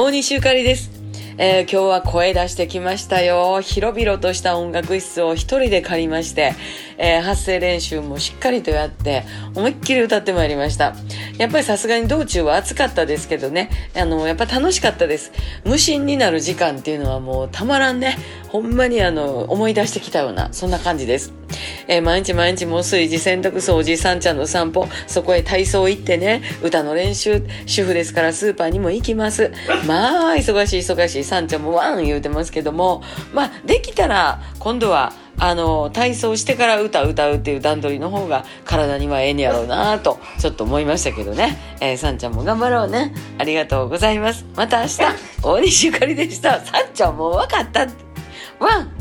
大西ゆかりです。えー今日は声出してきましたよ。広々とした音楽室を一人で借りまして、えー発声練習もしっかりとやって、思いっきり歌ってまいりました。やっぱりさすがに道中は暑かったですけどね、あの、やっぱ楽しかったです。無心になる時間っていうのはもうたまらんね。ほんまにあの、思い出してきたような、そんな感じです。えー毎日毎日もう炊事洗濯掃除さんちゃんの散歩。そこへ体操行ってね歌の練習主婦ですからスーパーにも行きます。まあ忙しい忙しいさんちゃんもワン言うてますけども。まあできたら今度はあの体操してから歌歌うっていう段取りの方が体にはええんやろうなとちょっと思いましたけどね、えー、さんちゃんも頑張ろうね。ありがとうございます。また明日大西ゆかりでした。さんちゃんもう分かったワン。